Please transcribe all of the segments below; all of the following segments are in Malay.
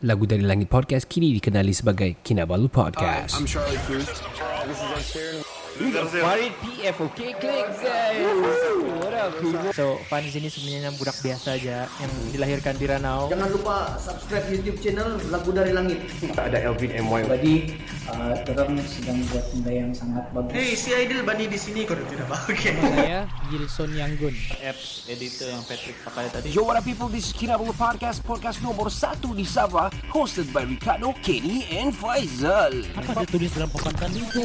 Lagu dari Langit Podcast kini dikenali sebagai Kinabalu Podcast. I'm Charlie Cruz. Farid PF, okay, click guys. So Fan di sini sebenarnya budak biasa aja yang dilahirkan di Ranau. Jangan lupa subscribe YouTube channel Lagu Dari Langit. Ada Elvin MY. Jadi uh, orang sedang buat benda yang sangat bagus. Hey, si Aidil Bani di sini kau tidak apa? Okay. Saya Gilson Yanggun. apps editor yang Patrick pakai tadi. Yo, what up people? This is Kinabalu Podcast, podcast nomor satu di Sabah, hosted by Ricardo, Kenny, and Faizal. Apa dia tulis dalam papan tadi itu?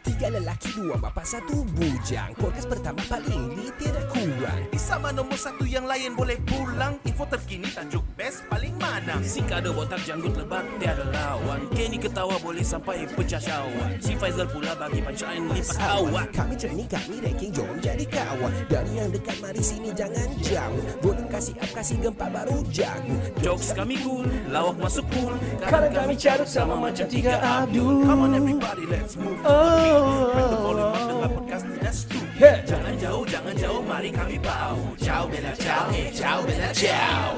Tiga lelaki, dua bapa, satu bujang. Podcast pertama paling di tiada kurang. Di sama nombor satu yang lain boleh pulang. Info terkini tajuk best paling mana. Si kado botak janggut lebat tiada lawan Kenny ketawa boleh sampai pecah syawak Si Faizal pula bagi punchline lipat kawan Kami training, kami ranking, jom jadi kawan. Dari yang dekat, mari sini jangan jauh. Volume kasih up, kasih gempa baru jago. Jokes kami cool, lawak masuk cool Kadang kami carut sama macam tiga Abdul. Come on everybody, let's move. Oh. Crank the volume up dengan podcast tidak stupid. Hey. Jangan jauh, jangan jauh, mari kami bau. Ciao bella ciao, eh ciao bella ciao.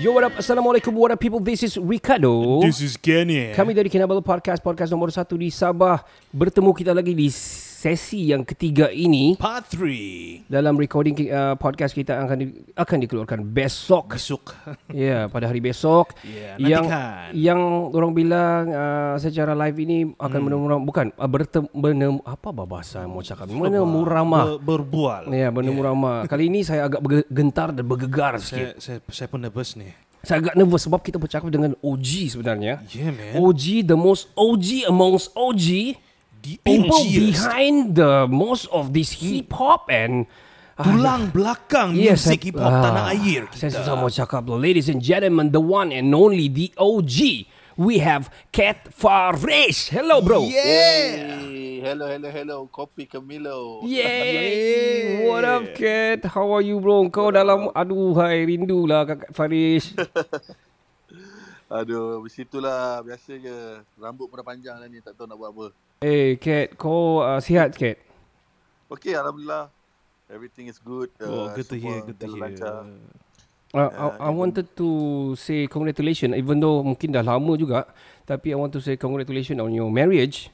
Yo, what up? Assalamualaikum, what up people? This is Ricardo. is Kenny. Kami dari Kinabalu Podcast, podcast nomor satu di Sabah. Bertemu kita lagi di sesi yang ketiga ini. Part 3. Dalam recording uh, podcast kita akan di, akan dikeluarkan besok. Besok. Ya, yeah, pada hari besok. Ya, yang nantikan. yang orang bilang uh, secara live ini akan hmm. menemu bukan uh, bertem, menem, apa bahasa mau cakap menemu ramah. Ber, berbual. Ya, menemu ramah. Kali ini saya agak bergentar dan bergegar Saya, sikit. saya, saya pun nervous nih. Saya agak nervous sebab kita bercakap dengan OG sebenarnya. Yeah, man. OG, the most OG amongst OG. The People OGest. behind the most of this hip hop and ah, Tulang belakang Yes, musik saya- hip hop ah, tanah air Saya kita. susah mau cakap loh. Ladies and gentlemen, the one and only, the OG. We have Cat Farish. Hello, bro. Yeah. Hey, hello, hello, hello. Kopi Camilo. Yay! What up, Cat? How are you, bro? Kau dalam... Aduh, hai, rindu lah Kakak Farish. Aduh, begitulah biasanya. Rambut pun dah panjang dah ni, tak tahu nak buat apa. Eh, Cat, kau uh, sihat, Cat? Okay, Alhamdulillah. Everything is good. Oh, Uh, good to hear, good to hear. lancar. Uh, I, I wanted to say congratulations even though mungkin dah lama juga tapi I want to say congratulations on your marriage.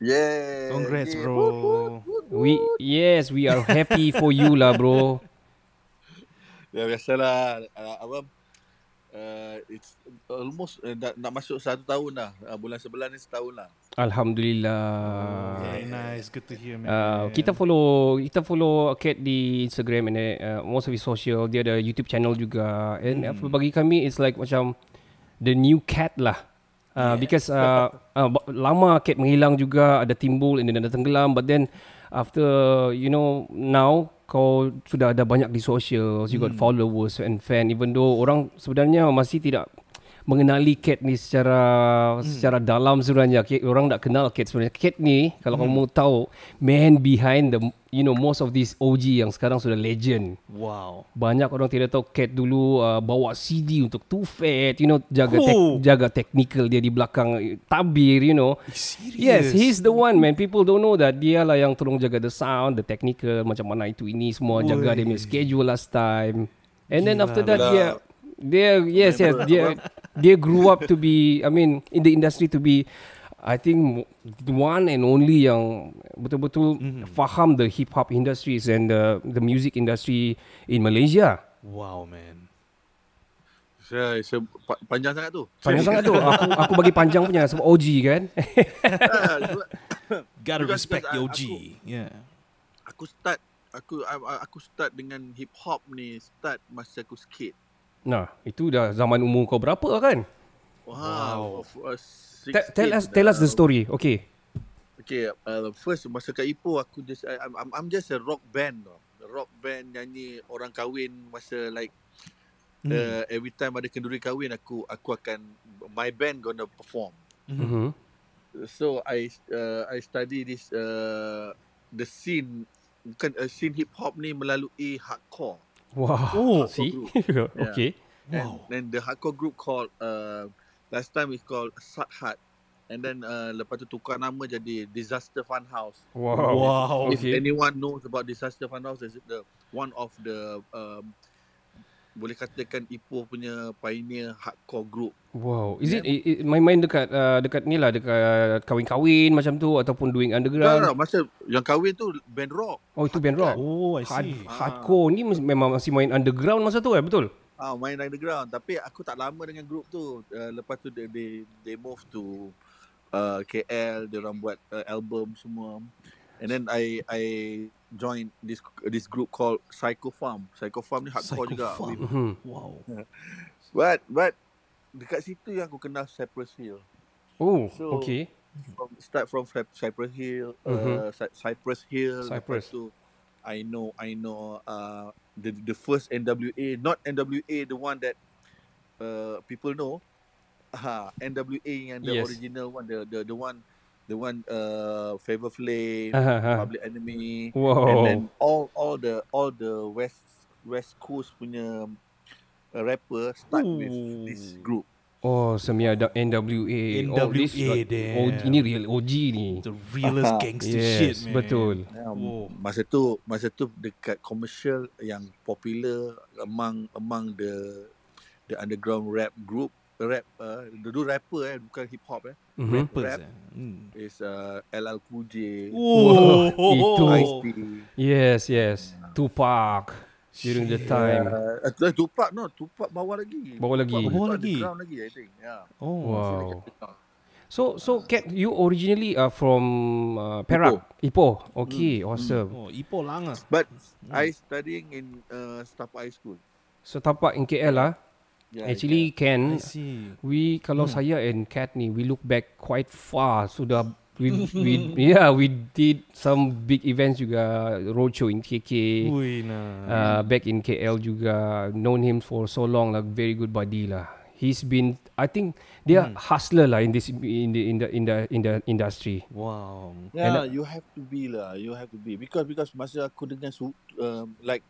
Yeah. Congrats, yeah. bro. Woot, woot, woot. We yes, we are happy for you lah bro. Ya, biasalah. Uh, apa? Uh, it's almost uh, nak, nak masuk satu tahun dah. Uh, bulan sebelah ni setahun lah. Alhamdulillah. Very nice, good to hear, man. Uh, kita follow kita follow Kat di Instagram and uh, most of his social dia ada YouTube channel juga and hmm. bagi kami it's like macam the new cat lah uh, yeah. because uh, uh, lama Kat menghilang juga ada timbul and then ada tenggelam but then after you know now kau sudah ada banyak di social you got followers and fan even though orang sebenarnya masih tidak mengenali Kat ni secara hmm. secara dalam sebenarnya Kat, orang tak kenal Kat sebenarnya Kat ni kalau hmm. kamu tahu man behind the you know most of these OG yang sekarang sudah legend wow. banyak orang tidak tahu Kat dulu uh, bawa CD untuk Too Fat you know jaga tek, Oh. jaga technical dia di belakang eh, tabir you know Serious? Yes, he's the one man. People don't know that dia lah yang tolong jaga the sound, the technical, macam mana itu ini semua jaga dia punya schedule last time. And then after that dia dia yes yes dia dia grew up to be I mean in the industry to be I think the one and only yang betul-betul faham the hip hop industries and the the music industry in Malaysia. Wow, man. Saya, saya pa- panjang sangat tu. Panjang sangat tu. Aku aku bagi panjang punya sebab OG kan. Gotta Because- respect the OG. aku- yeah. aku start aku I- aku start dengan hip hop ni start masa aku skate. Nah, itu dah zaman umur kau berapa kan? Wow. Uh, Te- tell us tell us the story. Okay. Okay, uh, first masa kat Ipoh aku just I, I'm, I'm just a rock band. Rock band nyanyi orang kahwin masa like Hmm. uh, every time ada kenduri kahwin aku aku akan my band gonna perform. Mhm. So I uh, I study this uh, the scene bukan uh, scene hip hop ni melalui hardcore. Wow. Oh, See? Yeah. okay. And then the hardcore group called uh, last time it's called Sat Hat. And then uh, lepas tu tukar nama jadi Disaster Fun House. Wow. Wow. If Okay. anyone knows about Disaster Fun House, is the one of the um, boleh katakan Ipoh punya pioneer hardcore group. Wow. Is it, it, it main-main dekat uh, dekat ni lah dekat kahwin-kahwin macam tu ataupun doing Tak, underground? tak, masa yang kahwin tu band rock. Oh itu band rock. Oh, I Hard, see. hardcore ni memang masih main underground masa tu eh betul? Ah, main underground. Tapi aku tak lama dengan group tu. Uh, lepas tu they, they, they move to uh, KL. Dia orang buat uh, album semua. And then I I joined this this group called Psycho Farm. Psycho Farm ni hardcore Psycho juga. Farm. Mhm. Wow. But but dekat situ yang aku kenal Cypress Hill. Oh, So, okay. From, start from Cy- Cypress Hill, uh, Cy- Cypress Hill. Cypress. Tu I know I know uh the the first NWA, not NWA the one that uh people know. Ha, NWA yang the Yes. original one, the the the one the one uh Favor Flame, aha. Public Enemy, and Wow. then all all the all the West West Coast punya uh, rapper start with this group. Oh, semia ada NWA. oh, this, NWA, oh, damn. ini real OG ni. The realest gangster yes, shit, man. betul. Oh. Masa tu masa tu dekat commercial yang popular among among the the underground rap group rap uh, dulu rapper eh bukan hip hop eh Mhm. Rappers, Rap. eh. Hmm. is uh, LL Cool J Oh, itu. Yes, yes. Tupac during the time. uh, uh, Tupac no Tupac bawah lagi Bawah lagi. Tupac Bawah Tupac lagi? underground lagi I think yeah Oh. Wow. So, so Kat, you originally are from uh, Perak, Ipoh. Okay, awesome. Oh, Ipoh Langa. but I studying in uh, Setapak High School So tapak in KL lah. Yeah, Actually, I Ken, see. we kalau Hmm. saya and Kat ni, we look back quite far. Sudah we we yeah we did some big events juga roadshow in KK. Ui, nah. Uh, back in KL juga known him for so long like very good buddy lah. He's been I think dia Hmm. hustler lah in this in the in the in the in the industry. Wow. Yeah, you have to be lah. You have to be because because masa aku dengan su, um, like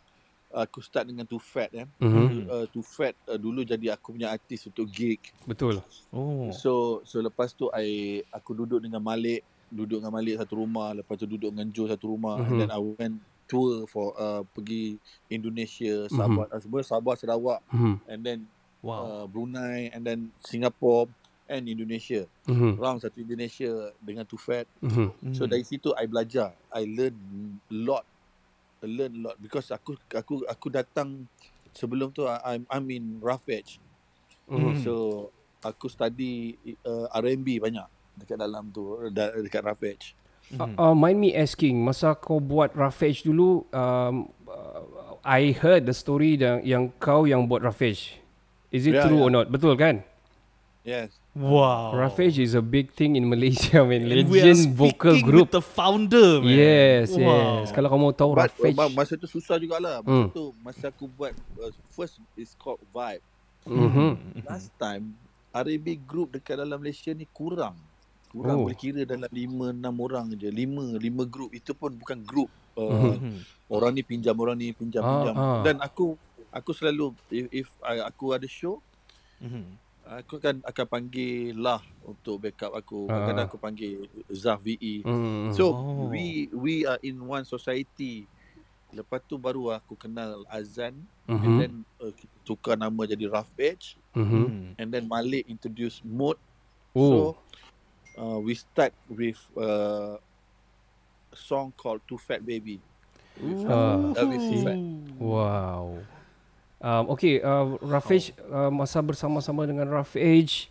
aku start dengan Too Fat eh. Mhm. Uh, Too Fat uh, dulu jadi aku punya artis untuk gig. Betul. Oh. So so lepas tu I aku duduk dengan Malik, duduk dengan Malik satu rumah, lepas tu duduk dengan Joe satu rumah Mhm. and then I went tour for uh, pergi Indonesia, Sabah, uh, semua Sabah Sarawak Mhm. and then Wow. uh, Brunei and then Singapore and Indonesia. Mhm. Round satu Indonesia dengan Too Fat Mhm. So dari situ I belajar. I learn a lot. Learn a lot because aku aku aku datang sebelum tu I- I'm I'm in rough edge. Mhm. So aku study uh, R&B banyak dekat dalam tu dekat rough edge. Uh, uh, mind me asking, masa kau buat Rafage dulu, um, uh, I heard the story yang, yang kau yang buat Rafage. Is it Yeah, true yeah. or not? Betul kan? Yes. Wow. Rafage is a big thing in Malaysia, man. And we are Legend vocal speaking group. with the founder, man. Yes, Wow. yes. Kalau kau mau tahu But Rafage. uh, masa tu susah jugalah. Hmm. Masa tu masa aku buat uh, first is called Vibe. Mhm. Last time R&B group dekat dalam Malaysia ni kurang. Kurang Oh. boleh kira dalam 5 6 orang je. 5 5 group itu pun bukan group. Uh, Mhm. orang ni pinjam orang ni pinjam Ah, pinjam ah. dan aku aku selalu if, if I, aku ada show Mhm. Aku kan akan panggil lah untuk backup aku Ah. kadang-kadang aku panggil Zaf VE Mhm. so Oh. we we are in one society lepas tu baru aku kenal Azan and Mhm. then uh, tukar nama jadi Rough Edge Mhm. Mhm. and then Malik introduce Mode Oh. so uh, we start with uh, a song called Too Fat Baby Ah. uh, with Too Fat. Wow. Um, okay, uh, Rafage uh, masa bersama-sama dengan Rafage,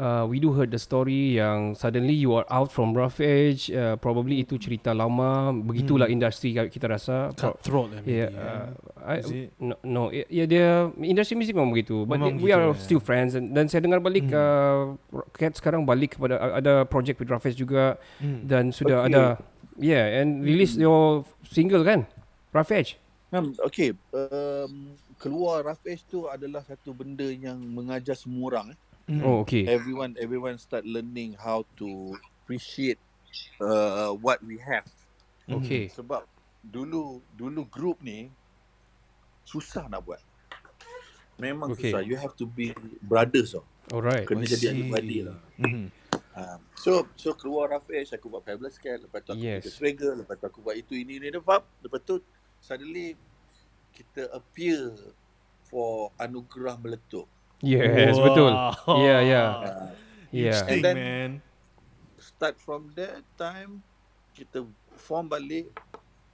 uh, we do heard the story yang suddenly you are out from rough edge uh, probably itu cerita lama begitulah Hmm. industri kita rasa Pro- Cutthroat lah Yeah, maybe, uh, eh. I, Is it? no, no, ya yeah, dia industri muzik memang begitu. But Memang we gitu, are eh. still friends and, dan saya dengar balik Hmm. uh, Cat sekarang balik kepada uh, ada project with Rafiz juga Hmm. dan sudah Okay. ada yeah and release your single kan Rafiz. Hmm, okay. Um, keluar Rough Edge tu adalah satu benda yang mengajar semua orang. Eh. Hmm. Oh okay. Everyone, everyone start learning how to appreciate uh, what we have. Okay. Sebab dulu dulu group ni susah nak buat. Memang Okay. susah. You have to be brothers tau. Alright. Kena I jadi see. adik-beradik lah. Mhm. Um, so so keluar Rough Edge, aku buat Fabulous Cat, lepas tu aku Yes. yes. Swagger, lepas tu aku buat itu, ini, ini, ini, faham? Lepas tu suddenly kita appear for anugerah meletup. Yes, betul. Yeah, yeah. Uh, Yeah. Thing, And then- man. start from that time, kita form balik,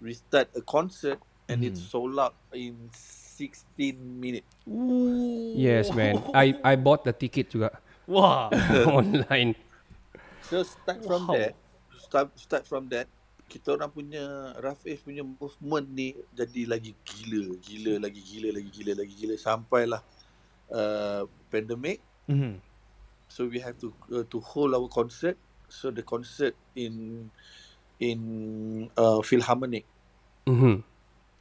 we start a concert and Mhm. it's sold out in 16 minutes. Yes man. I I bought the ticket juga Wah. online. So start from Wow. that, start start from that, kita orang punya Edge punya movement ni jadi lagi gila, gila lagi gila lagi gila lagi gila sampailah uh, pandemic. Mhm. So we have to uh, to hold our concert. So the concert in in uh, Philharmonic Mhm.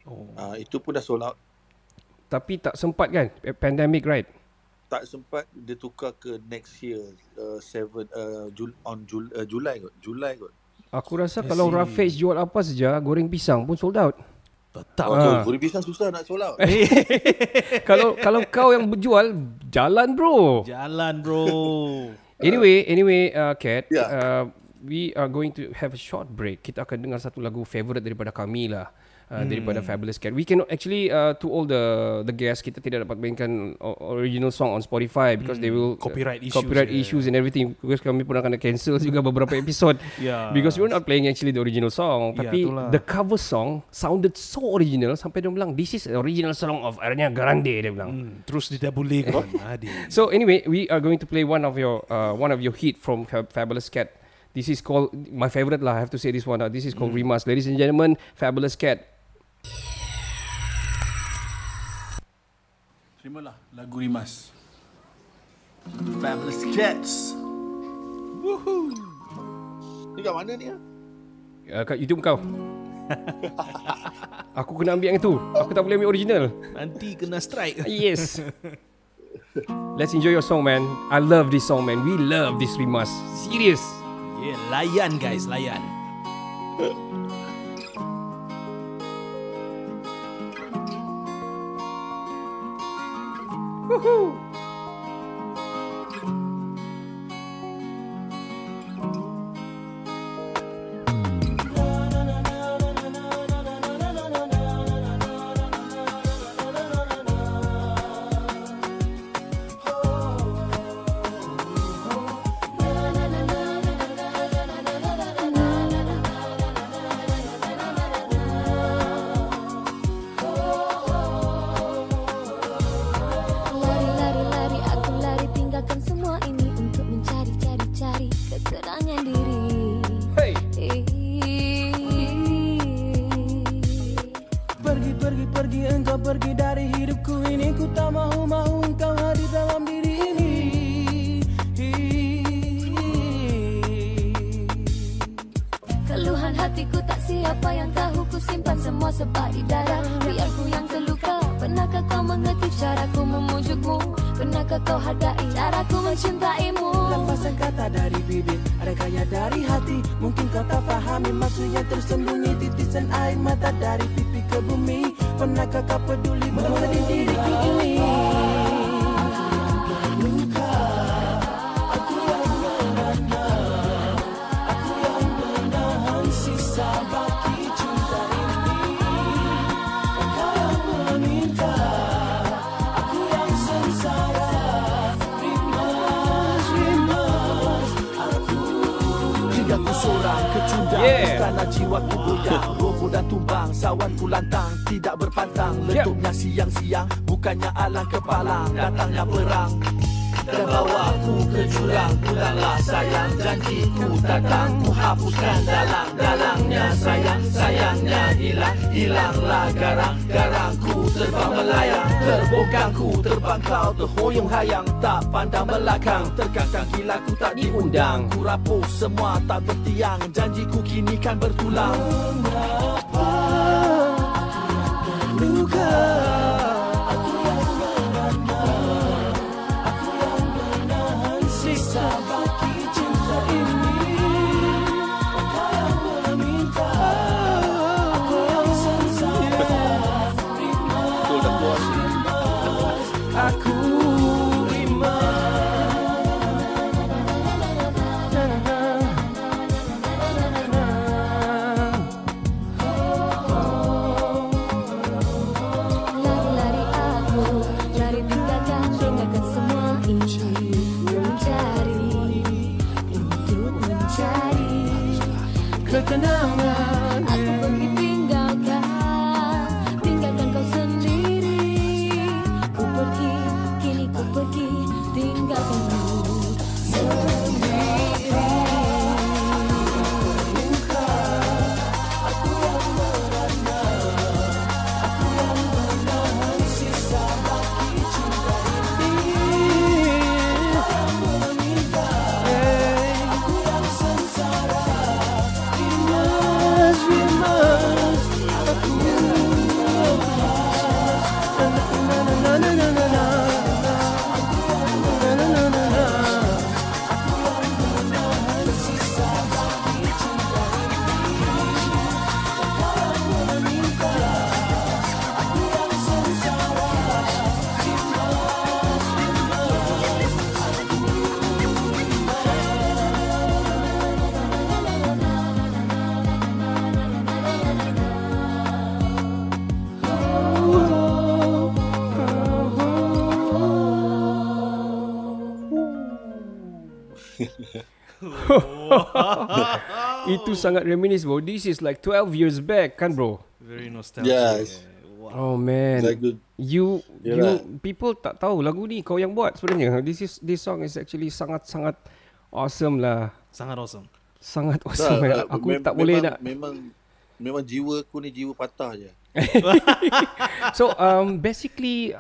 Oh. uh, itu pun dah sold out. Tapi tak sempat kan pandemic right? Tak sempat dia tukar ke next year uh, seven uh, Jul, on Jul, uh, Julai kot. Julai kot. Aku rasa I kalau see. Rafiz jual apa saja, goreng pisang pun sold out. Tetap. Oh, Ah. Gurih pisang susah nak sold out. kalau kalau kau yang berjual, jalan bro. Jalan bro. Anyway, anyway, uh, Kat, Yeah. uh, we are going to have a short break. Kita akan dengar satu lagu favorite daripada kami lah. Uh, Hmm. daripada Fabulous Cat. We cannot actually uh, to all the the guests kita tidak dapat mainkan original song on Spotify because they will uh, Copyright issues, copyright yeah. issues and everything. Because kami pun akan cancel juga beberapa episode Yeah. because we're not playing actually the original song. Tapi itulah. the cover song sounded so original sampai dia bilang this is the original song of Ariana Grande dia bilang. Hmm, terus didabulkan adik. So anyway, we are going to play one of your uh, one of your hit from Fab- Fabulous Cat. This is called my favorite lah. I have to say this one. Uh, this is called Hmm. Rimas. Ladies and gentlemen, Fabulous Cat. Terimalah lagu Rimas. Fabulous Cats. Ni kat mana ni? ah? Uh, kat YouTube kau. Aku kena ambil yang itu. Aku tak boleh ambil original. Nanti kena strike. Yes. Let's enjoy your song, man. I love this song, man. We love this Rimas. Serious. Yeah, layan guys, layan. Woohoo! Berpantang Letupnya siang-siang Bukannya alang kepalang Datangnya perang Dan bawa ke jurang. Pulanglah sayang Janjiku datang. Ku hapuskan dalang-dalangnya Sayang, sayangnya hilang. Hilanglah garang. Garangku terbang melayang. Terbongkar ku terbang kau Terhoyong hayang. Tak pandang belakang. Terkangkang gila ku tak diundang. Ku rapuh semua tak bertiang. Janjiku kini kan bertulang. Luka love. Itu sangat reminisce bro. This is like 12 years back kan bro? Very nostalgic. Yes. Oh man. Lagu You Yalah. you people tak tahu lagu ni kau yang buat sebenarnya. This is this song is actually sangat-sangat awesome lah. Sangat awesome. Sangat awesome. Tak, uh, Aku mem- tak boleh memang, nak Memang memang jiwa aku ni jiwa patah je. So um basically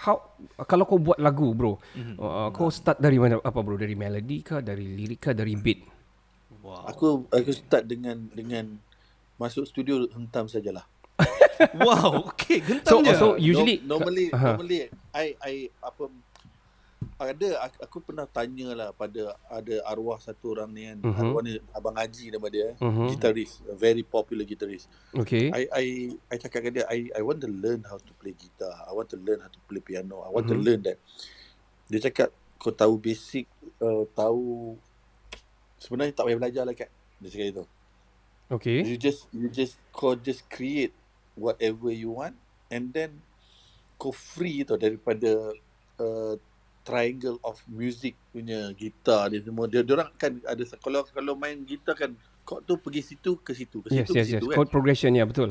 how kalau kau buat lagu bro, Mhm. uh, kau start dari mana apa bro? Dari melody kah, dari lirik kah, dari beat? Wow. Aku aku start dengan dengan masuk studio hentam sajalah. wow, okay, gentam So je. so usually no, normally Aha. normally I I apa ada aku, aku pernah tanya lah pada ada arwah satu orang ni kan Mhm. arwah ni abang Haji nama dia Mhm. gitaris a very popular guitarist Okay. I I I cakap dengan dia I I want to learn how to play guitar I want to learn how to play piano I want to Mhm. learn that dia cakap kau tahu basic uh, tahu sebenarnya tak payah belajar lah kat dia cakap itu Okay. You just you just kau just create whatever you want and then kau free tau daripada uh, triangle of music punya gitar dia semua. Dia orang kan ada kalau kalau main gitar kan kau tu pergi situ ke situ ke Yes situ yes ke yes. situ Chord progression ya betul.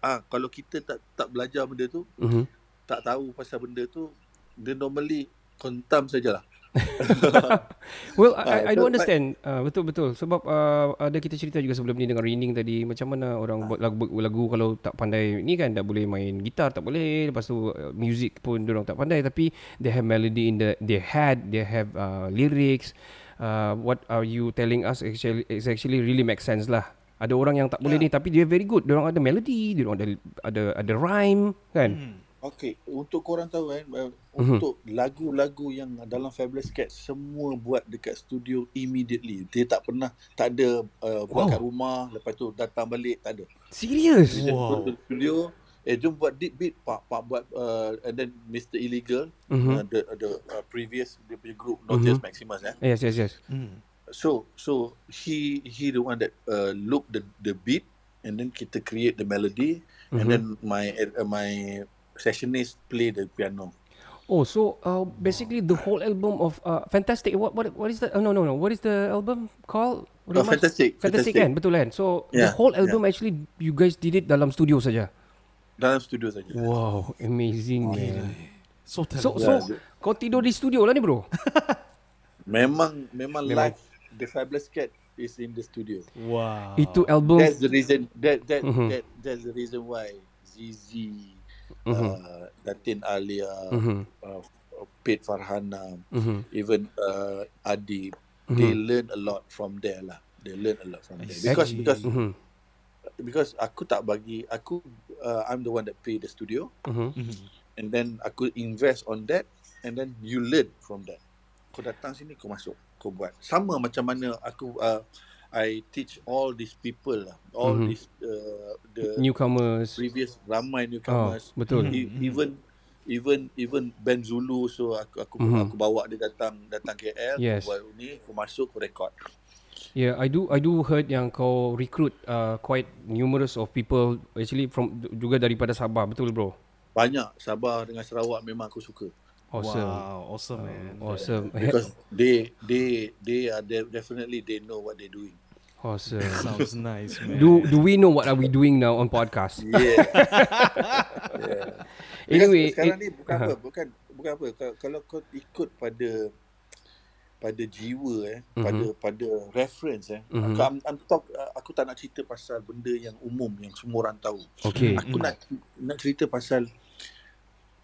Ah kalau kita tak tak belajar benda tu, Mhm. tak tahu pasal benda tu, dia normally kontam sajalah. Well, Ah, I, I but- don't understand. Uh, betul betul. Sebab uh, ada kita cerita juga sebelum ni dengan Rining tadi macam mana orang buat lagu, lagu kalau tak pandai ni kan tak boleh main gitar, tak boleh. Lepas tu uh, music pun orang tak pandai tapi they have melody in the their head, they have uh, lyrics. Uh, what are you telling us actually is actually really make sense lah. Ada orang yang tak boleh ni tapi dia very good. Dia orang ada melody, dia orang ada ada ada rhyme kan. Hmm. Okay, untuk korang tahu kan, uh, Mhm. untuk lagu-lagu yang dalam Fabulous Cat semua buat dekat studio immediately. Dia tak pernah, tak ada uh, buat Wow. kat rumah, lepas tu datang balik, tak ada. Serius? Dia just go to the studio, eh jom buat deep beat, pak, pak buat, uh, and then Mr. Illegal, Mhm. uh, the, the uh, previous, dia punya group, Notice Mhm. Maximus eh. Yes yes yes. So, so he he the one that uh, look the the beat, and then kita create the melody, Mhm. and then my uh, my sessionist play the piano. Oh, so uh, basically the whole album of uh, Fantastic. What what what is that? Oh no no no. What is the album called? What Oh, Fantastic, Fantastic Fantastic. kan, betul kan? So the Yeah, whole album actually you guys did it dalam studio saja. Dalam studio saja. Wow, amazing man. So So, talented. so Yeah. kau tidur di studio lah ni bro. Memang memang Memang. live The Fabulous Cat is in the studio. Wow. Itu album. That's the reason that that Mhm. that that's the reason why Zizi, Mhm. uh, Datin Alia, Mhm. uh, Pete Farhana, Mhm. even uh, Adib, they Mhm. learn a lot from there lah. They learn a lot from there because because Mhm. because aku tak bagi aku uh, I'm the one that pay the studio Mhm. Mhm. and then aku invest on that and then you learn from that. Kau datang sini kau masuk kau buat sama macam mana aku uh, I teach all these people lah all Mhm. these uh, the Newcomers. previous ramai Oh, newcomers betul. E- even even even Ben Zulu so aku aku Mhm. aku bawa dia datang datang KL Yes. buat ni aku masuk aku record Yeah, I do I do heard yang kau recruit uh, quite numerous of people actually from juga daripada Sabah, betul bro? banyak Sabah dengan Sarawak memang aku suka Awesome. Wow, awesome man. Awesome. because they they they are de- definitely they know what they're doing awesome. Sounds nice man. Do do we know what are we doing now on podcast? yeah yeah Anyway, Because sekarang it- ni bukan uh-huh. apa bukan bukan apa Kalau- kalau kau ikut pada pada jiwa eh Mhm. pada pada reference eh Mhm. aku I'm, I'm talk uh, aku tak nak cerita pasal benda yang umum yang semua orang tahu Okay. aku nak nak cerita pasal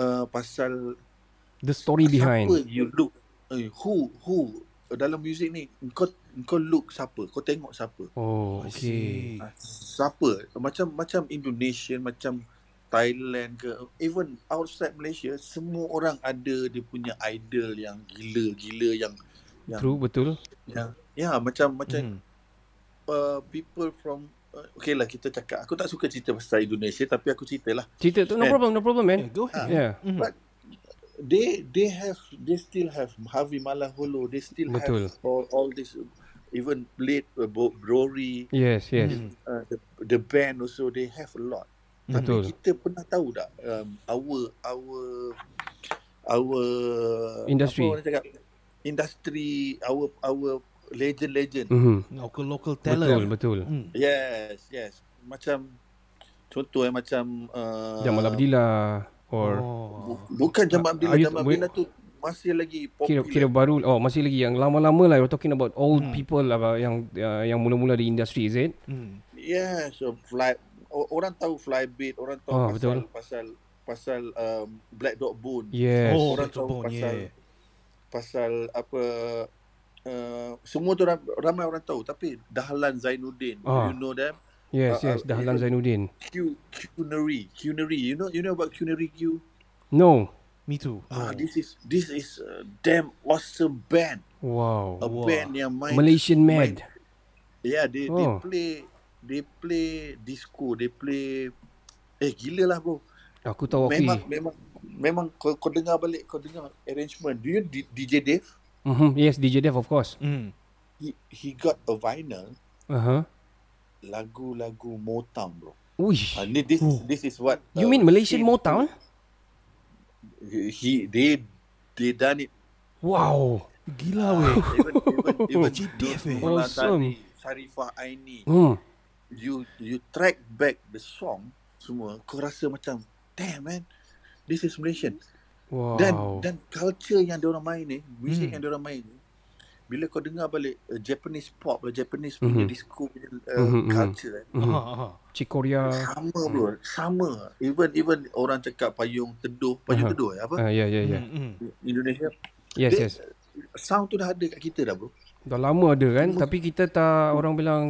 uh, pasal The story behind. siapa you look uh, who who dalam muzik ni kau kau look siapa kau tengok siapa Oh, okay. Ah, siapa macam macam Indonesian macam Thailand ke even outside Malaysia semua orang ada dia punya idol yang gila-gila yang yang True, betul. yang ya macam macam Mhm. uh, people from uh, okay lah kita cakap aku tak suka cerita pasal Indonesia tapi aku ceritalah Cerita tu no Eh. problem, no problem man. Yeah, go ahead. Yeah. Mhm. but they they have they still have Harvey Malaholo they still Betul. have all, all this even late uh, Bo- Rory Yes, yes. Mhm. uh, the, the band also they have a lot Betul. Tapi kita pernah tahu tak um, our our our Industry. apa orang cakap industry our our legend legend Mhm. Local local Betul, talent. betul. Mm. yes yes macam contoh eh macam uh, Jamal Abdillah or Oh. bu- bukan Abdillah Are you- wait. Abdillah tu masih lagi kira popular kira baru oh masih lagi yang lama-lama lah you're talking about old Hmm. people lah yang uh, yang mula-mula di industri is it? Mm. yeah so fly orang tahu Flybeat orang tahu Oh, pasal betul. pasal pasal um, Black Dog Bone Yes. Oh, orang tahu Bone, pasal yeah. pasal apa uh, semua tu ram- ramai orang tahu tapi Dahlan Zainuddin Ah. you know them Yes, Uh, yes, uh, Dahlan even- Zainuddin. Q Cunery Cunery you know you know about Cunery Q No. Me too. ah Oh. this is this is a damn awesome band Wow. a Wow. band yang main Malaysian main- Mad. yeah they they Oh. play they play disco they play eh gila lah bro Aku tahu okay. memang memang memang kau, kau dengar balik kau dengar arrangement do you D- DJ Dave Mhm. Yes, DJ Dev of course. Mm. he he got a vinyl Uh-huh. Lagu-lagu Motown bro. Uish. Uh, this this is what You uh, mean Malaysian Shane- Motown? He they they done it. Wow. Gila weh. Even even even GDF, eh. Awesome. Sarifah Aini. Hmm. You you track back the song semua kau rasa macam damn man this is Malaysian. Wow. Dan dan culture yang dia orang main ni, music Hmm. yang dia orang main ni bila kau dengar balik uh, Japanese pop, uh, Japanese punya Mhm. disco punya uh, Mhm, mhm. culture eh, Mhm. Aha, aha. Cik Korea. sama bro, sama. Even even orang cakap payung teduh, payung Aha. teduh eh, apa? Ah, ya, ya, ya. Mm, mm. Indonesia Yes, Dia- yes. sound tu dah ada kat kita dah bro. Dah lama ada kan, tapi kita tak orang bilang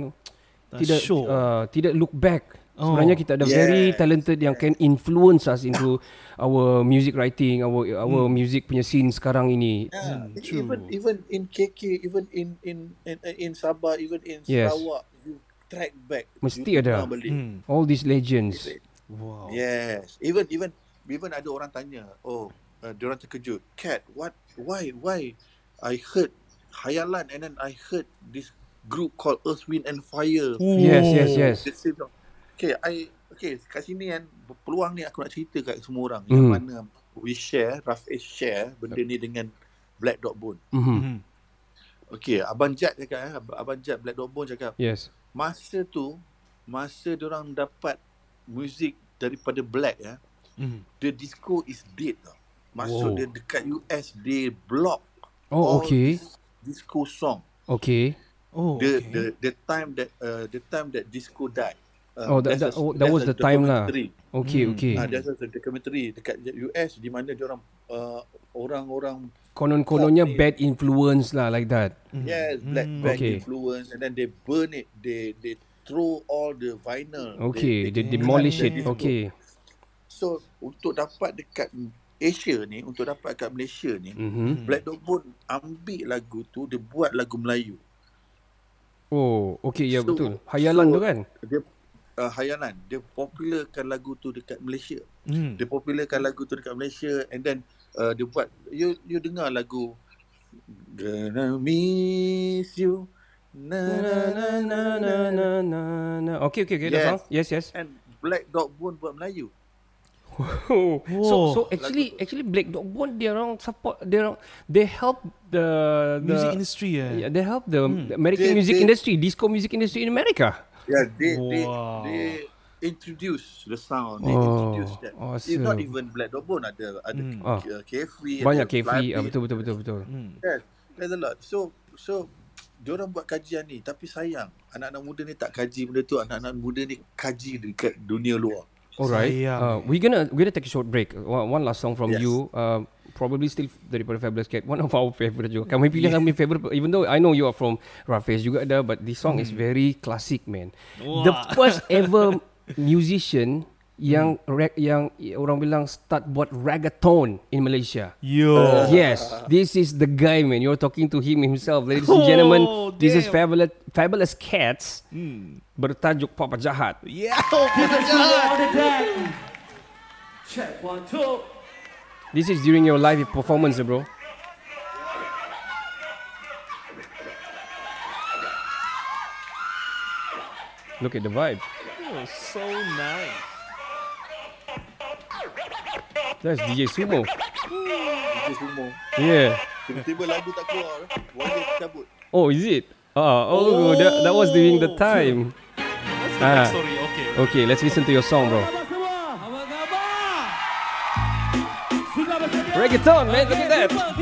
Tak tidak sure. uh, tidak look back. Oh. Sebenarnya kita ada very Yes. talented yang can influence us into our music writing, our our Hmm. music punya scene sekarang ini. Yeah, Hmm, even true. even in KK, even in in in, in Sabah, even in Yes. Sarawak, you track back. Mesti you ada. dengar balik. Mm. All these legends. Wow. Yes, even even even ada orang tanya, oh, uh, dia orang terkejut. Cat, what? Why? Why? I heard Hayalan and then I heard this group called Earth, Wind and Fire. Yes, yes, yes. The same. Okay, I okay kat sini kan peluang ni aku nak cerita kat semua orang yang Hmm. mana we share, Rough Edge share benda ni dengan Black Dog Bone. Mhm. Mm. Okay, Abang Jad cakap eh, Ab- Abang Jad Black Dog Bone cakap, Yes. masa tu masa orang dapat muzik daripada Black ya, Mm. the disco is dead tau. Masuk Wow. dia dekat US They block Oh, all okay. dis- Disco song Okay. Oh, the, okay. the the time that uh, the time that disco died. Oh, that- that- oh, that there's was the time lah. Okay, okay. Ah, there's a documentary dekat US di mana dia orang uh, orang-orang Konon-kononnya bad influence lah like that. yes black Mm. bad Okay. influence and then they burn it they they throw all the vinyl Okay, they cut demolish the it. disco. Okay. so untuk dapat dekat Asia ni untuk dapat kat Malaysia ni Mhm. Black Dog Bone ambil lagu tu dia buat lagu Melayu Oh, okay, ya So- betul. Hayalan so tu kan? dia uh, Hayalan dia popularkan lagu tu dekat Malaysia. Hmm. Dia popularkan lagu tu dekat Malaysia and then uh, dia buat you you dengar lagu Gonna miss you. Na na na na na na. na, na. Okay okay okay yes. that's all. Yes yes. And Black Dog Bone buat Melayu. so so actually actually Black Dog Bone dia orang support dia orang they help the, the music industry yeah. yeah they help the, hmm. American they, music they, industry disco music industry in America yeah they they Wow. they introduce the sound they Oh, introduce that awesome. it's not even Black Dog Bone ada ada. Ah. uh, Carefree Banyak ada K-Free. Ah, betul betul betul betul. Hmm. Yes, there's a lot. So so diorang buat kajian ni tapi sayang anak-anak muda ni tak kaji benda tu anak-anak muda ni kaji dekat dunia luar. Alright. Uh, we're gonna we're gonna take a short break. One, one last song from Yes. you. Uh, probably still daripada Fabulous Cat. One of our favorite juga. Kami pilih kami favorite. Even though I know you are from Rafiz juga ada, but this song is very classic, man. The first ever musician yang reg, yang orang bilang start buat reggaeton in Malaysia. Yo. Yes, this is the guy, man. You're talking to him himself, ladies and gentlemen. Oh, this is damn. fabulous, fabulous cats. Hmm. Bertajuk Papa Jahat. Yeah, Papa Jahat. Check one, two. This is during your live performance, bro. Look at the vibe. Oh, so nice. That's DJ Sumo. Itu semua. Yeah. Tiba-tiba lagu tak keluar, Wali cabut. Oh, is it? Ah, oh, That, that was during the time. That's the Ah. backstory. Okay. Okay, let's listen to your song, bro. Reggaeton, man. Look at that.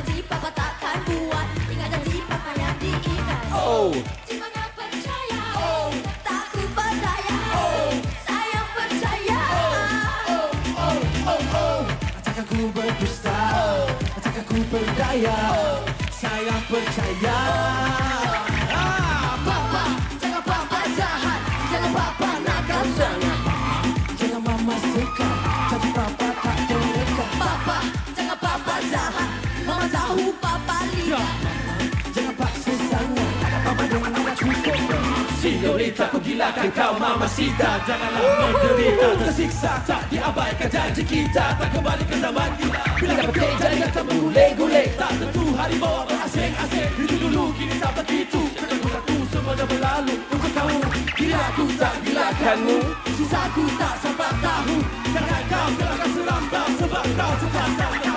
Janji papa takkan buat Ingat janji papa yang diikat Oh. Percaya Oh Takut berdaya Oh Saya percaya Oh Oh Oh Oh Takkan ku berdusta. Takkan ku berdaya. Saya percaya. Ah, lihat Jangan paksa sangat. Papa dengar cukup berat. Senorita ku gilakan kau mamacita Janganlah menderita Tersiksa tak diabaikan janji kita Tak kembali ke zaman gila Bila petik jadi kata menggulai-gulai Tak tentu harimau berasing-asing Itu dulu kini tak begitu Satu satu semua dah berlalu Untuk tahu Diri aku tak gilakanmu Susahku tak sempat tahu Jangan kau gelakkan serambau Sebab kau sentiasa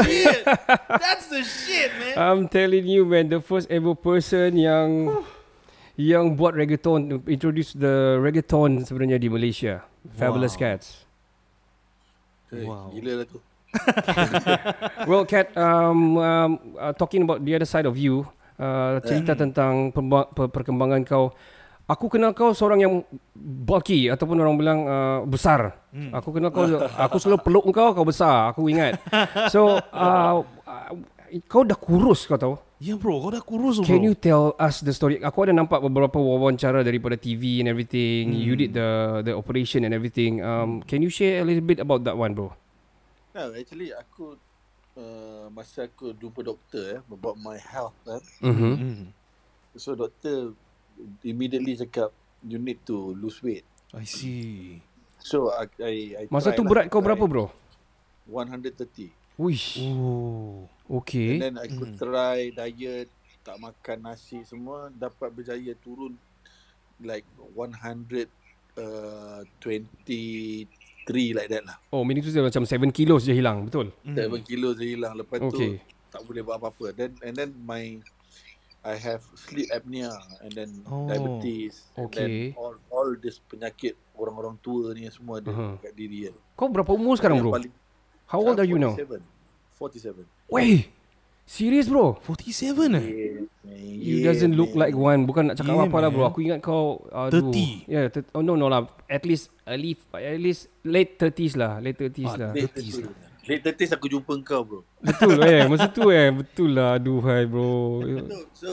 Shit. That's the shit, man. I'm telling you, man, the first ever person yang yang buat reggaeton, introduce the reggaeton sebenarnya di Malaysia. Fabulous Wow. Cats. Wow. Gila lah tu. well, Kat, um, um, uh, talking about the other side of you, uh, cerita tentang pemba- per- perkembangan kau. Aku kenal kau seorang yang bulky ataupun orang bilang uh, besar. Hmm. Aku kenal kau, aku selalu peluk kau, kau besar. Aku ingat. So, uh, uh, kau dah kurus kau tahu. Ya bro, kau dah kurus bro. Can you tell us the story? Aku ada nampak beberapa wawancara daripada TV and everything. Hmm. You did the the operation and everything. Um, can you share a little bit about that one, bro? No, actually aku uh, masa aku jumpa doktor eh about my health kan. Mhm. Hmm. So doktor immediately cakap you need to lose weight. I see. So I I, I Masa tu lah, berat kau try. berapa, bro? 130. Wish. Oh. Okay. And then aku Hmm. try diet, tak makan nasi semua dapat berjaya turun like 100 uh, 23 like that lah. Oh, meaning tu dia macam 7 kilos je hilang, betul? Hmm. 7 kilo je hilang lepas Okay. tu tak boleh buat apa-apa. Then and then my I have sleep apnea and then Oh. diabetes and Okay. then all all this penyakit orang-orang tua ni semua ada Uh-huh. kat diri kan. Kau berapa umur sekarang, bro? paling- How old are you now? 47. 47. Weh, serious, bro? 47 eh? You doesn't look like one. Bukan nak cakap Yeah, apa lah, bro. man. Aku ingat kau aduh. 30. Yeah, th- oh no no lah. At least early at least late 30s lah, late 30s lah. Late 30s. Late 30s aku jumpa kau bro. Betul eh, masa tu eh. Betul lah, aduhai bro. So, so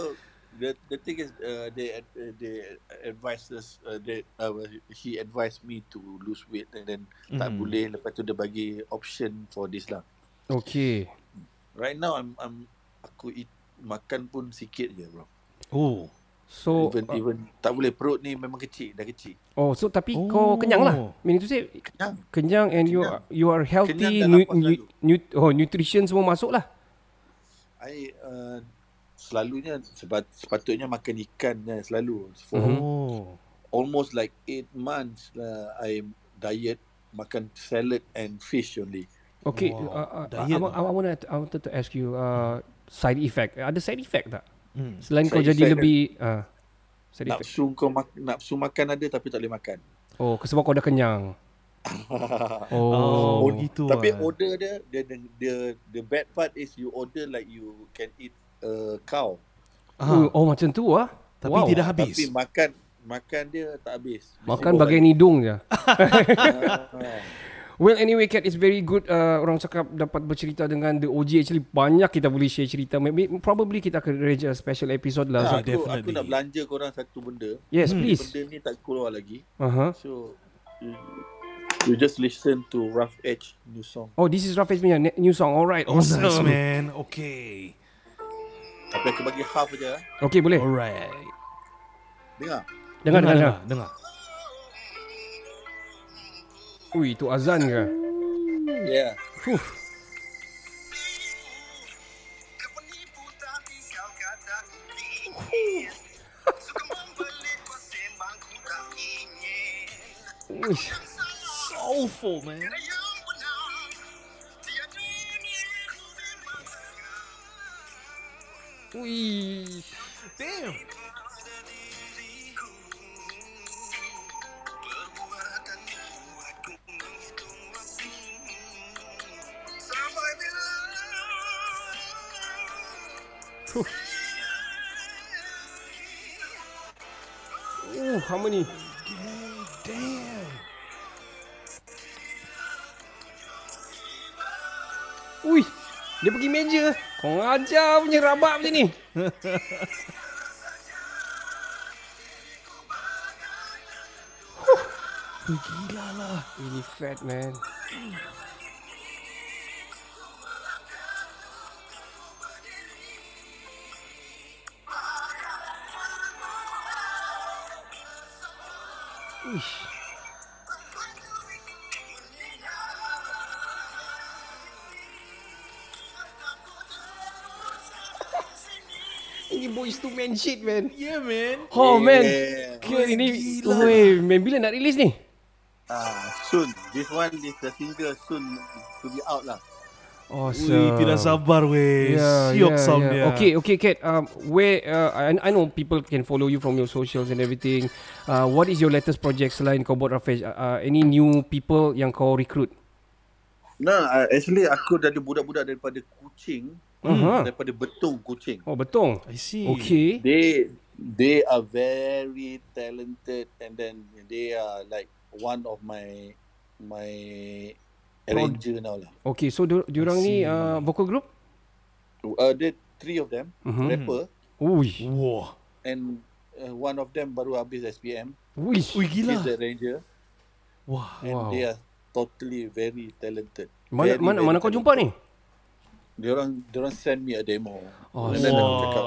the the thing is uh, they uh, they advised us uh, they uh, he advised me to lose weight and then tak Mhm. boleh lepas tu dia bagi option for this lah. Okay. Right now I'm I'm aku eat, makan pun sikit je bro. Oh. So even uh, even tak boleh perut ni memang kecil dah kecil. Oh, so tapi oh. kau kenyang lah. Meaning to say Kenyang. kenyang and you Kenyang. you are healthy, Kenyang dan nu, nu, nu, oh nutrition semua masuk lah. I uh, selalunya sebat, sepatutnya makan ikan je selalu. For Mhm. Oh. almost like 8 months lah I diet makan salad and fish only. Okay, Wow, uh, uh, I, diet I, I, wanted, I wanted to ask you uh, side effect. Ada side effect tak? Hmm. Selain kau Side jadi effect lebih uh, side effect. Nafsu kau mak, nafsu makan ada tapi tak boleh makan. Oh, sebab kau dah kenyang. Oh, Oh. begitu Tapi ah. order dia dia the, the the bad part is you order like you can eat a cow. Oh, oh macam tu ah. Tapi wow. tidak habis. Tapi makan makan dia tak habis. Makan bawa bagian lagi. hidung je. Well anyway Kat it's very good uh, Orang cakap dapat bercerita dengan The OG Actually banyak kita boleh share cerita Maybe Probably kita akan arrange a special episode lah Ah, so, aku, aku nak belanja korang satu benda. Yes Hmm. please Benda ni tak keluar lagi. uh-huh. So you, you just listen to Rough Edge new song. Oh this is Rafiz punya ne- new song Alright Oh, nice awesome man. Okay. Tapi aku bagi half aja. eh. Okay boleh Alright. Dengar. Dengar dengar, dengar. dengar. dengar. Ui itu azan ke Yeah. Fuh. Uish. Soulful man. Ui. Damn. Ooh, how many? Damn. Ui, dia pergi meja. Kau ngajar punya rabak macam ni. huh. Gila lah. Ini fat man. Ini boys to man shit man. Yeah, man. Oh man. Yeah. Kira ini gila. Oi, man bila nak release ni? Ah, soon. This one is the single soon to be out lah. Awesome. Ui, tidak sabar weh. Yeah, Siok yeah, sound yeah. dia. Okay, okay, Kat. Um, where uh, I, I know people can follow you from your socials and everything. Uh, what is your latest project selain kau buat Rafish? Uh, uh, any new people yang kau recruit? Nah, uh, actually aku dari budak-budak daripada Kuching, Aha. daripada Betung Kuching. Oh, betul. I see. Okay. They they are very talented and then they are like one of my my arranger now lah. Okay, so dia diorang ni uh, vocal group? Uh, there three of them, Mhm. rapper Ui. Wah. and uh, one of them baru habis SPM. Ui. Ui, gila. He's the arranger Wah. and Wow. they are totally very talented. Mana very, mana very mana kau jumpa ni? Dia orang dia orang send me a demo. Oh, and then aku cakap,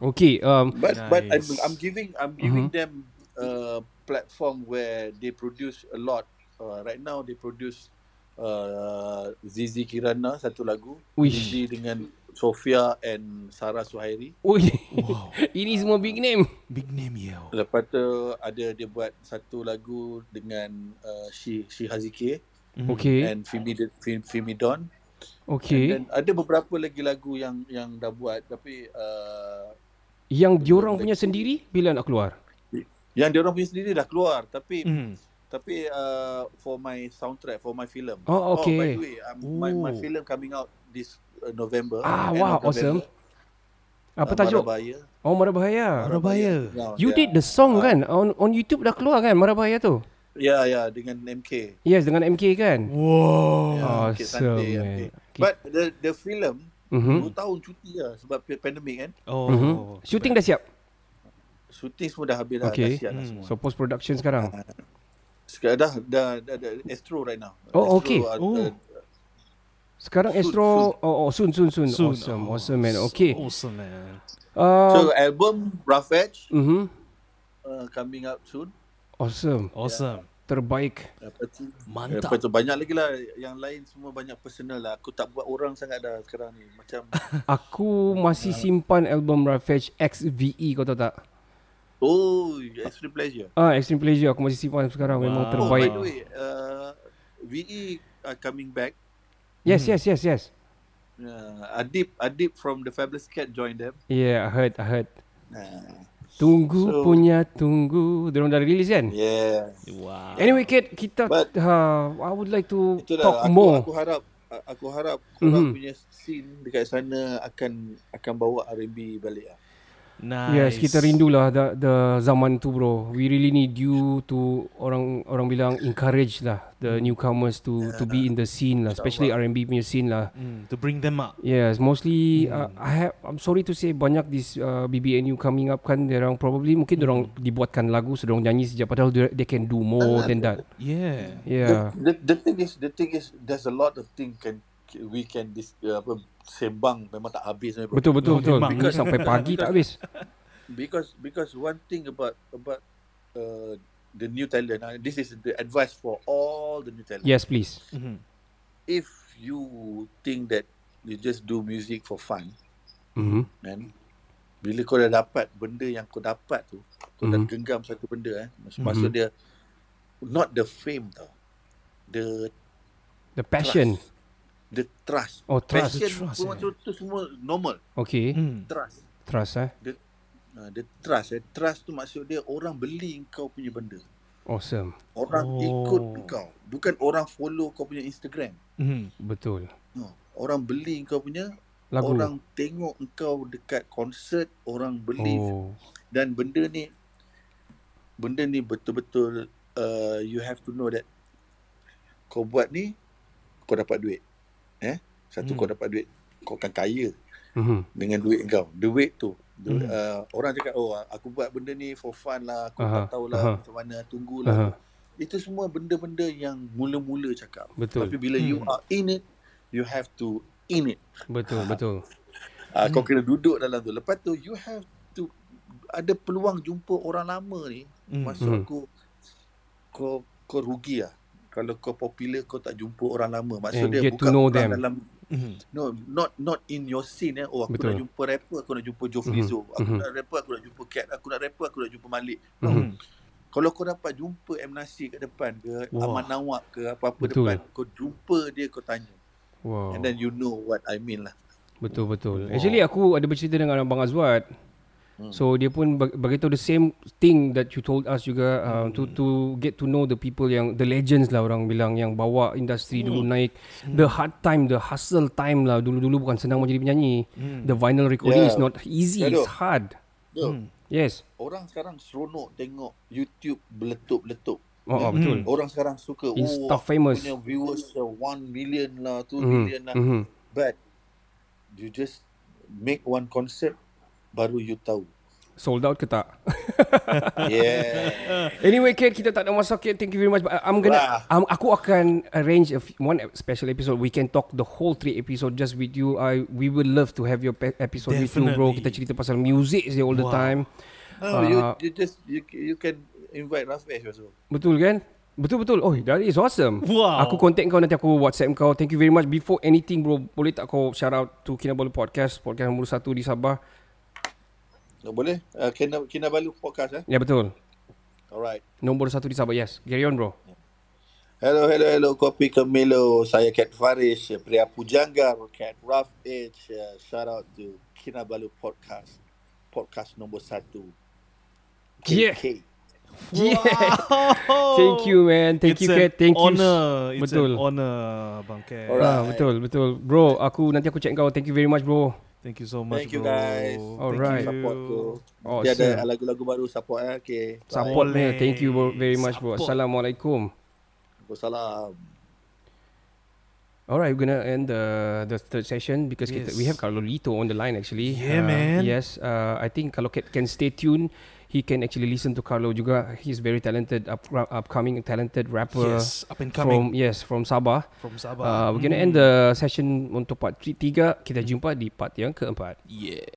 Okay, um But but I'm, Nice. I'm giving I'm giving Mhm. them a platform where they produce a lot. Uh, right now they produce uh, Zizi Kirana satu lagu. Uish. Zizi dengan Sofia and Sarah Suhairi. Ui. Wow. ini semua big name. Big name yo. Lepas tu ada dia buat satu lagu dengan uh, Shi Shi Hazike Okay. and Fimi Fimi, Fimi Don. Okay. And then ada beberapa lagi lagu yang yang dah buat tapi uh, Yang diorang punya sendiri bila nak keluar? yang dia orang punya sendiri dah keluar tapi Hmm. Tapi uh, for my soundtrack, for my film. Oh, by okay. the way, um, my, my Ooh. film coming out this uh, November. Ah, wow, of awesome. November. Apa Uh, tajuk? Marabaya. Oh, Marabahaya. Marabaya. Yeah, You yeah. did the song kan? On on YouTube dah keluar kan Marabahaya tu? Ya, ya, dengan MK. Yes, dengan MK kan? Wow. Yeah, MK Awesome, Sunday, man. MK. Okay. But the the film, Mhm. dua tahun cuti lah sebab pandemik kan. Oh. Mhm. Shooting dah siap? Shooting semua dah habis dah, Okay. dah siap dah Hmm. semua. So post production sekarang. Sekarang dah, dah, dah, dah, Astro right now. Oh, Astro, okay. uh, Oh. uh, Sekarang Soon, Astro oh, oh soon soon soon. Soon. Awesome, Oh, awesome man. Okay. Awesome man. so Uh, album Rough Edge mhm. uh, coming out soon. Awesome. Awesome. Terbaik. Lepas tu, Mantap. lepas tu banyak lagi lah yang lain semua banyak personal lah. Aku tak buat orang sangat dah sekarang ni. Macam Aku masih simpan album Ravage XVE kau tahu tak? oh, extreme pleasure. Ah, Extreme Pleasure aku masih simpan sekarang memang Wow. Oh, by terbaik. the way, uh, VE are coming back. Yes, yes, yes, yes. Uh, Adib, Adib from the Fabulous Cat joined them. Yeah, I heard, I heard. Uh, Tunggu So- punya tunggu. Dia orang dah release kan? yeah. Wow. Anyway, Kate, kita But- uh, I would like to Itulah talk aku, more. aku harap aku harap korang Mhm. punya scene dekat sana akan akan bawa R&B balik lah. Nice. Yes, kita rindulah the, the zaman tu bro. We really need you to orang orang bilang encourage lah the newcomers to to be in the scene lah, especially R&B punya scene lah. Mm, to bring them up. Yes, mostly uh, I have I'm sorry to say banyak this uh, BBNU coming up kan orang probably mungkin orang dibuatkan lagu so dorang nyanyi saja padahal they, they can do more than that. Yeah. Yeah. The, the, the thing is the thing is there's a lot of thing can we can dis, uh, apa sembang memang tak habis. Betul betul betul. memang. Ini sampai pagi tak habis. because because one thing about about uh, the new talent uh, this is the advice for all the new talent Yes, please. Mhm. if you think that you just do music for fun Mhm. kan bila kau dah dapat benda yang kau dapat tu kau dah Mhm. genggam satu benda eh maksud, Mhm. maksud dia not the fame tau the The passion. The trust Oh, trust. passion The trust, semua eh. tu, tu semua normal Okay. Mm. trust Trust eh. uh, the trust eh trust tu maksud dia orang beli kau punya benda Awesome. orang Oh. ikut kau bukan orang follow kau punya Instagram Mhm. Betul. no. orang beli kau punya Lagu. orang tengok kau dekat konsert orang beli Oh. dan benda ni benda ni betul-betul uh, you have to know that kau buat ni kau dapat duit. Eh? Satu Hmm. kau dapat duit, kau akan kaya Mhm. dengan duit kau. Duit tu Hmm. uh, orang cakap oh aku buat benda ni for fun lah, aku Aha, tak tahulah aha. macam mana, Aha. tunggulah. Itu semua benda-benda yang mula-mula cakap. Betul. Tapi bila you Hmm. are in it, you have to in it. Betul, betul. Uh, Kau kena duduk dalam tu. Lepas tu you have to ada peluang jumpa orang lama ni. Hmm. Maksud Hmm. aku kau kau rugi lah. Kalau kau popular kau tak jumpa orang lama. Maksud And dia get to bukan orang them. dalam Mhm. no not not in your scene eh. Oh aku Betul. nak jumpa rapper, aku nak jumpa Joe Mhm. Flizzo. Aku Mhm. nak rapper, aku nak jumpa Cat. Aku nak rapper, aku nak jumpa Malik. No. Mhm. Kalau kau dapat jumpa M Nasir kat depan ke, Wah. Aman Nawab ke apa-apa Betul. depan, kau jumpa dia kau tanya. Wow. And then you know what I mean lah. Betul betul. Actually aku ada bercerita dengan abang Azwat. Hmm. So dia pun beritahu the same thing that you told us juga uh, to to get to know the people yang the legends lah orang bilang yang bawa industri dulu naik. The hard time, the hustle time lah dulu-dulu bukan senang menjadi penyanyi. The vinyl recording Yeah. is not easy, Betul. it's hard. So, Yes. Orang sekarang seronok tengok YouTube beletup-beletup. Oh, oh Ya. betul. Orang sekarang suka Insta oh, famous. punya viewers uh, 1 million lah, 2 Mhm, million lah. mhm. But you just make one concert baru you tahu. Sold out ke tak? Yeah. Anyway, Kate, kita tak ada masa. Kate, thank you very much. But I'm gonna, um, aku akan arrange a f- one special episode. We can talk the whole three episode just with you. I we would love to have your pe- episode with you, bro. Definitely. Kita cerita pasal music je all the Wow. time. No, you, Uh, you just you, you can invite Rafiq also. Betul kan? Betul betul. Oh, that is awesome. Wow. Aku contact kau nanti aku WhatsApp kau. Thank you very much. Before anything, bro, boleh tak kau shout out to Kinabalu Podcast, podcast nombor satu di Sabah. No, boleh? Uh, Kina, Kinabalu podcast eh? Ya betul. Alright. Nombor satu di Sabah. Yes. Carry on, bro. Hello, hello, hello. Kopi Kemilo. Saya Kat Faris. Pria Pujangga. Kat Rough Edge. Uh, shout out to Kinabalu Podcast. Podcast nombor satu. Yeah. KK. Yeah. Thank you, man. Thank It's you, an Kat. Thank you. honor. It's betul. an honor, Bang Kat. Alright. Ah, betul, betul. Bro, aku nanti aku check kau. Thank you very much, bro. Thank you so much, Thank you bro. guys. Alright. Thank Support you. tu. Oh, Dia ada lagu-lagu baru support eh. Okay. Support me. Thank you bro, very much, bro. Support. Assalamualaikum. Wassalam. Alright, we're gonna end the the third session because kita, we Yes. have Carlo Lito on the line actually. Yeah, Uh, man. Yes, uh, I think kalau Kat can stay tuned, he can actually listen to Carlo juga. He's very talented, up, upcoming talented rapper. Yes, up and coming From yes, from Sabah. from Uh, Sabah. we're gonna end the session untuk part 3. Kita jumpa di part yang keempat. Yeah.